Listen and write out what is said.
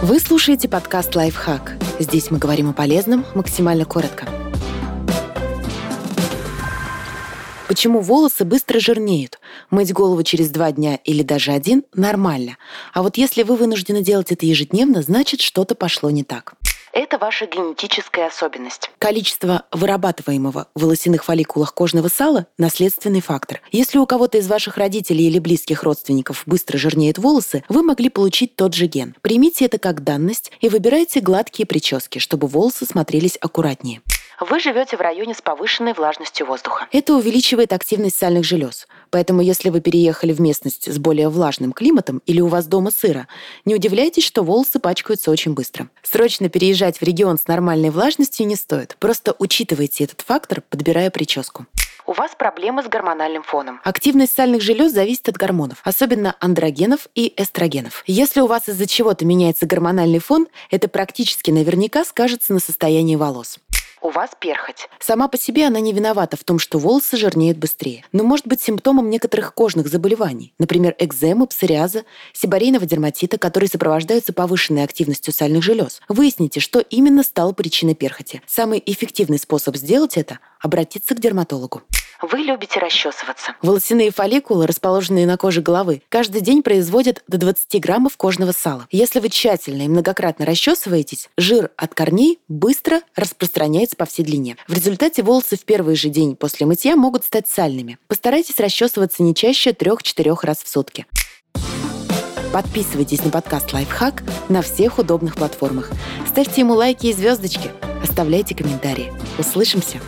Вы слушаете подкаст «Лайфхак». Здесь мы говорим о полезном максимально коротко. Почему волосы быстро жирнеют? Мыть голову через два дня или даже один – нормально. А вот если вы вынуждены делать это ежедневно, значит, что-то пошло не так. Это ваша генетическая особенность. Количество вырабатываемого в волосяных фолликулах кожного сала – наследственный фактор. Если у кого-то из ваших родителей или близких родственников быстро жирнеют волосы, вы могли получить тот же ген. Примите это как данность и выбирайте гладкие прически, чтобы волосы смотрелись аккуратнее вы живете в районе с повышенной влажностью воздуха. Это увеличивает активность сальных желез. Поэтому если вы переехали в местность с более влажным климатом или у вас дома сыро, не удивляйтесь, что волосы пачкаются очень быстро. Срочно переезжать в регион с нормальной влажностью не стоит. Просто учитывайте этот фактор, подбирая прическу у вас проблемы с гормональным фоном. Активность сальных желез зависит от гормонов, особенно андрогенов и эстрогенов. Если у вас из-за чего-то меняется гормональный фон, это практически наверняка скажется на состоянии волос у вас перхоть. Сама по себе она не виновата в том, что волосы жирнеют быстрее, но может быть симптомом некоторых кожных заболеваний, например, экземы, псориаза, сибарейного дерматита, которые сопровождаются повышенной активностью сальных желез. Выясните, что именно стало причиной перхоти. Самый эффективный способ сделать это – обратиться к дерматологу. Вы любите расчесываться. Волосяные фолликулы, расположенные на коже головы, каждый день производят до 20 граммов кожного сала. Если вы тщательно и многократно расчесываетесь, жир от корней быстро распространяется по всей длине. В результате волосы в первый же день после мытья могут стать сальными. Постарайтесь расчесываться не чаще 3-4 раз в сутки. Подписывайтесь на подкаст «Лайфхак» на всех удобных платформах. Ставьте ему лайки и звездочки. Оставляйте комментарии. Услышимся!